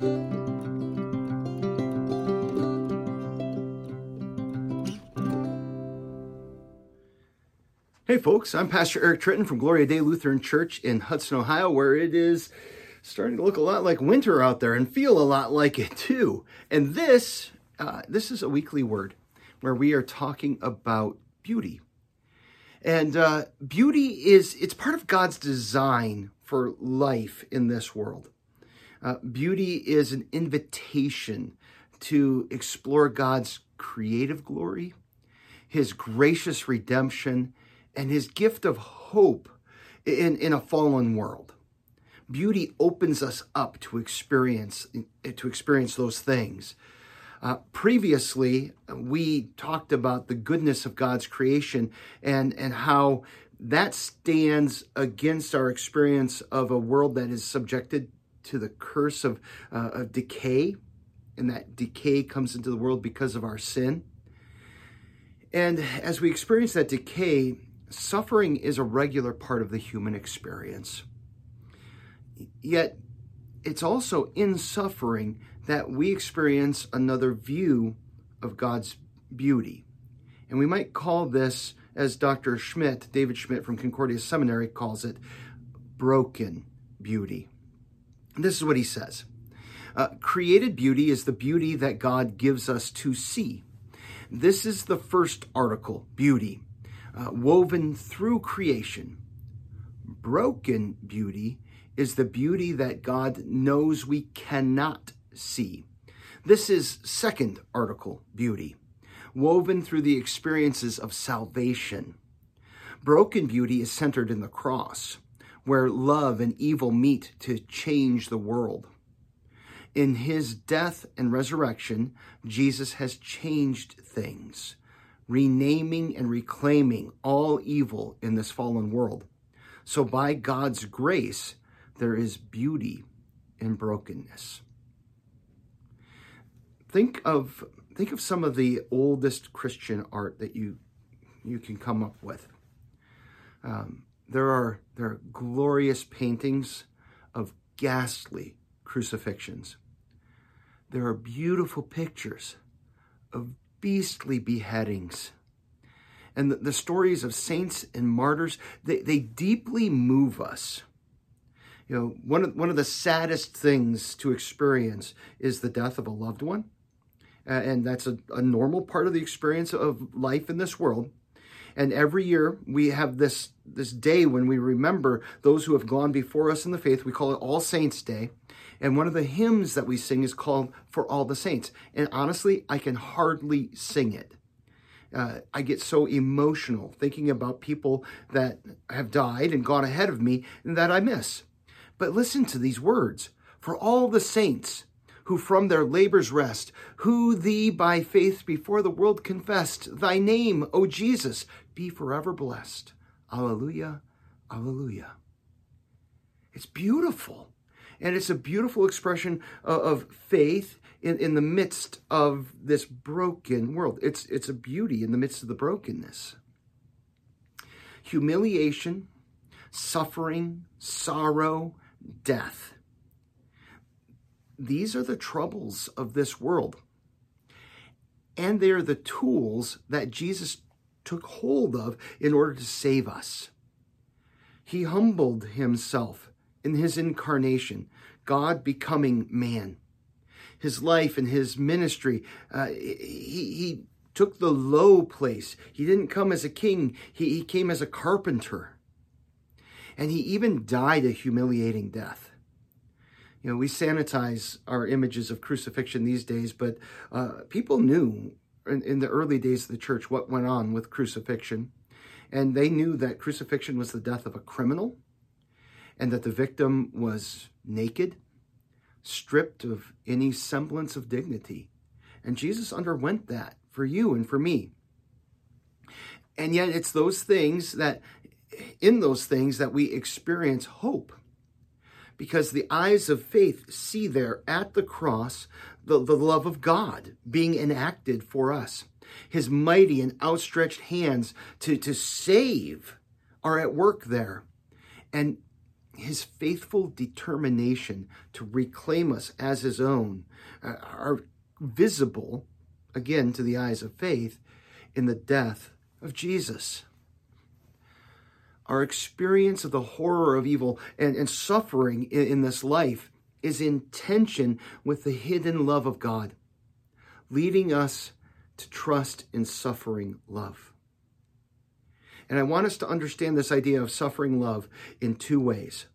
Hey, folks, I'm Pastor Eric Tritten from Gloria Dei Lutheran Church in Hudson, Ohio, where it is starting to look a lot like winter out there and feel a lot like it too. And this, uh, this is a weekly word where we are talking about beauty. And uh, beauty is, it's part of God's design for life in this world. Uh, beauty is an invitation to explore God's creative glory, his gracious redemption, and his gift of hope in, in a fallen world. Beauty opens us up to experience to experience those things. Uh, previously, we talked about the goodness of God's creation and, and how that stands against our experience of a world that is subjected to the curse of, uh, of decay, and that decay comes into the world because of our sin. And as we experience that decay, suffering is a regular part of the human experience. Yet, it's also in suffering that we experience another view of God's beauty. And we might call this, as Dr. Schmitt, David Schmitt from Concordia Seminary calls it, broken beauty. This is what he says uh, Created beauty is the beauty that God gives us to see. This is the first article, beauty uh, woven through creation. Broken beauty is the beauty that God knows we cannot see. This is second article, beauty, woven through the experiences of salvation. Broken beauty is centered in the cross, where love and evil meet to change the world. In his death and resurrection, Jesus has changed things renaming and reclaiming all evil in this fallen world. So, by God's grace, there is beauty in brokenness. Think of think of some of the oldest Christian art that you you can come up with. Um, there are there are glorious paintings of ghastly crucifixions. There are beautiful pictures of beastly beheadings. And the, the stories of saints and martyrs, they, they deeply move us. You know, one of, one of the saddest things to experience is the death of a loved one. And that's a, a normal part of the experience of life in this world. And every year we have this, this day when we remember those who have gone before us in the faith. We call it All Saints Day. And one of the hymns that we sing is called For All the Saints. And honestly, I can hardly sing it. Uh, I get so emotional thinking about people that have died and gone ahead of me and that I miss. But listen to these words For all the saints who from their labors rest, who thee by faith before the world confessed, thy name, O Jesus, be forever blessed. Alleluia, alleluia. It's beautiful. And it's a beautiful expression of, faith in, in the midst of this broken world. It's, it's a beauty in the midst of the brokenness. Humiliation, suffering, sorrow, death. These are the troubles of this world. And they are the tools that Jesus took hold of in order to save us. He humbled himself in his incarnation, God becoming man. His life and his ministry, uh, he, he took the low place. He didn't come as a king, he, he came as a carpenter. And he even died a humiliating death. You know, we sanitize our images of crucifixion these days, but uh, people knew in, in the early days of the church what went on with crucifixion. And they knew that crucifixion was the death of a criminal and that the victim was naked, stripped of any semblance of dignity. And Jesus underwent that for you and for me. And yet, it's those things that, in those things, that we experience hope. Because the eyes of faith see there at the cross the, the love of God being enacted for us. His mighty and outstretched hands to, to save are at work there. And his faithful determination to reclaim us as his own uh, are visible, again, to the eyes of faith, in the death of Jesus. Our experience of the horror of evil and, and suffering in, in this life is in tension with the hidden love of God, leading us to trust in suffering love. And I want us to understand this idea of suffering love in two ways.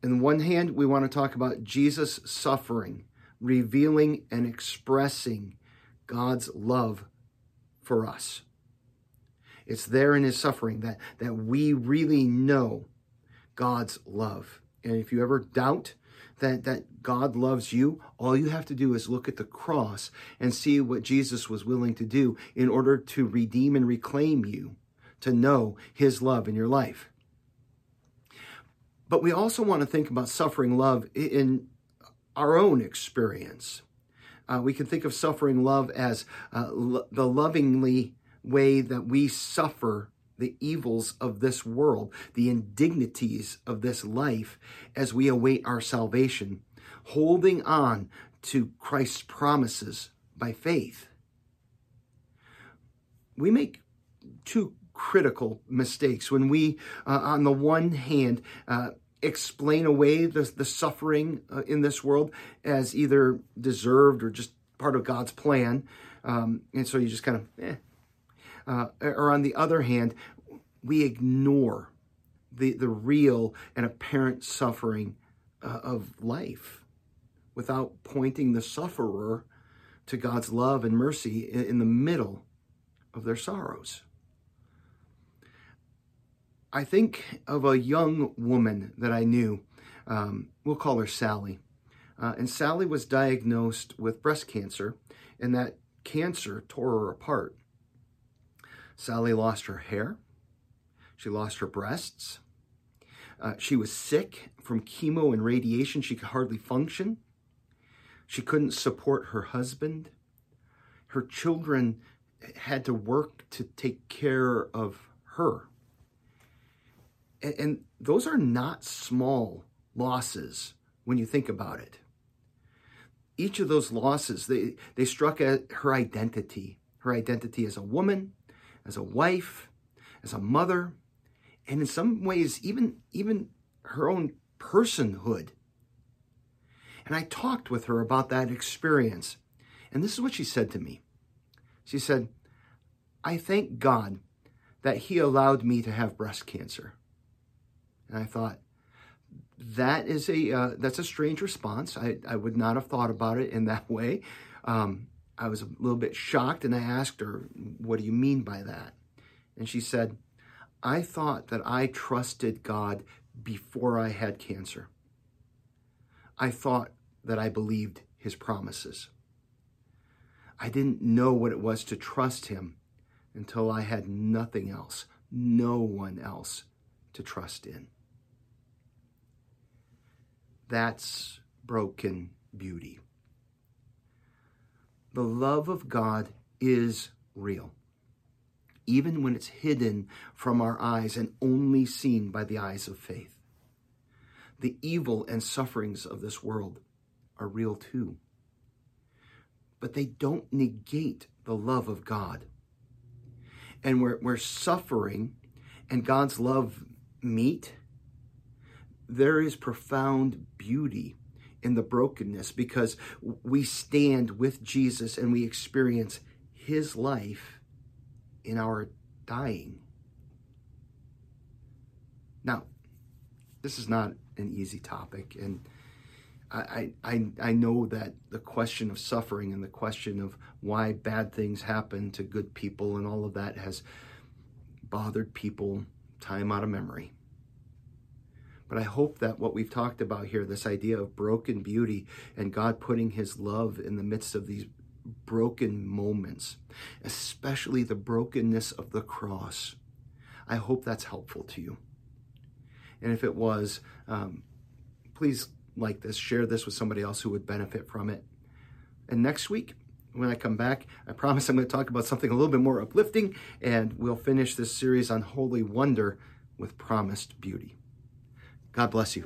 In one hand, we want to talk about Jesus suffering, revealing and expressing God's love for us. It's there in his suffering that, that we really know God's love. And if you ever doubt that, that God loves you, all you have to do is look at the cross and see what Jesus was willing to do in order to redeem and reclaim you, to know his love in your life. But we also want to think about suffering love in our own experience. Uh, we can think of suffering love as uh, lo- the lovingly way that we suffer the evils of this world, the indignities of this life as we await our salvation, holding on to Christ's promises by faith. We make two critical mistakes when we, uh, on the one hand, uh, explain away the, the suffering uh, in this world as either deserved or just part of God's plan. Um, and so you just kind of, eh, uh, or on the other hand, we ignore the, the real and apparent suffering uh, of life without pointing the sufferer to God's love and mercy in, in the middle of their sorrows. I think of a young woman that I knew. Um, we'll call her Sally. Uh, and Sally was diagnosed with breast cancer, and that cancer tore her apart. Sally lost her hair. She lost her breasts. Uh, she was sick from chemo and radiation. She could hardly function. She couldn't support her husband. Her children had to work to take care of her. And, and those are not small losses when you think about it. Each of those losses, they, they struck at her identity, her identity as a woman, as a wife, as a mother, and in some ways, even, even her own personhood. And I talked with her about that experience. And this is what she said to me. She said, I thank God that He allowed me to have breast cancer. And I thought, that is a uh, that's a strange response. I, I would not have thought about it in that way. Um, I was a little bit shocked and I asked her, What do you mean by that? And she said, I thought that I trusted God before I had cancer. I thought that I believed his promises. I didn't know what it was to trust him until I had nothing else, no one else to trust in. That's broken beauty. The love of God is real, even when it's hidden from our eyes and only seen by the eyes of faith. The evil and sufferings of this world are real too, but they don't negate the love of God. And where, where suffering and God's love meet, there is profound beauty in the brokenness because we stand with Jesus and we experience his life in our dying. Now, this is not an easy topic, and I, I, I know that the question of suffering and the question of why bad things happen to good people and all of that has bothered people time out of memory. But I hope that what we've talked about here, this idea of broken beauty and God putting his love in the midst of these broken moments, especially the brokenness of the cross, I hope that's helpful to you. And if it was, um, please like this, share this with somebody else who would benefit from it. And next week, when I come back, I promise I'm going to talk about something a little bit more uplifting, and we'll finish this series on holy wonder with promised beauty. God bless you.